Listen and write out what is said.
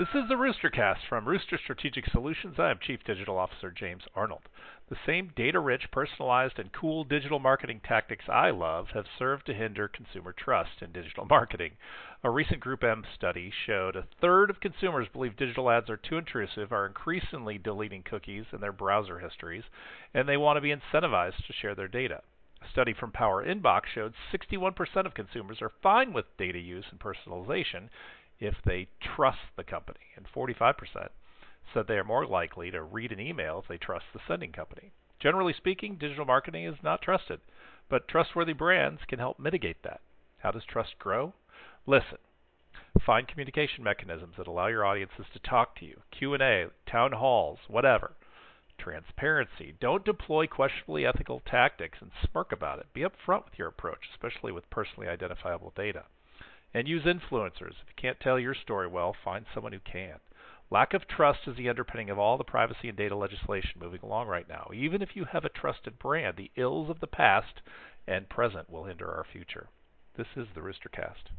This is the Roostercast from Rooster Strategic Solutions. I am Chief Digital Officer James Arnold. The same data rich, personalized, and cool digital marketing tactics I love have served to hinder consumer trust in digital marketing. A recent GroupM study showed a third of consumers believe digital ads are too intrusive, are increasingly deleting cookies in their browser histories, and they want to be incentivized to share their data. A study from PowerInbox showed 61% of consumers are fine with data use and personalization if they trust the company, and 45% said they are more likely to read an email if they trust the sending company. Generally speaking, digital marketing is not trusted, but trustworthy brands can help mitigate that. How does trust grow? Listen. Find communication mechanisms that allow your audiences to talk to you. Q&A, town halls, whatever. Transparency. Don't deploy questionably ethical tactics and smirk about it. Be upfront with your approach, especially with personally identifiable data. And use influencers. If you can't tell your story well, find someone who can. Lack of trust is the underpinning of all the privacy and data legislation moving along right now. Even if you have a trusted brand, the ills of the past and present will hinder our future. This is the Roostercast.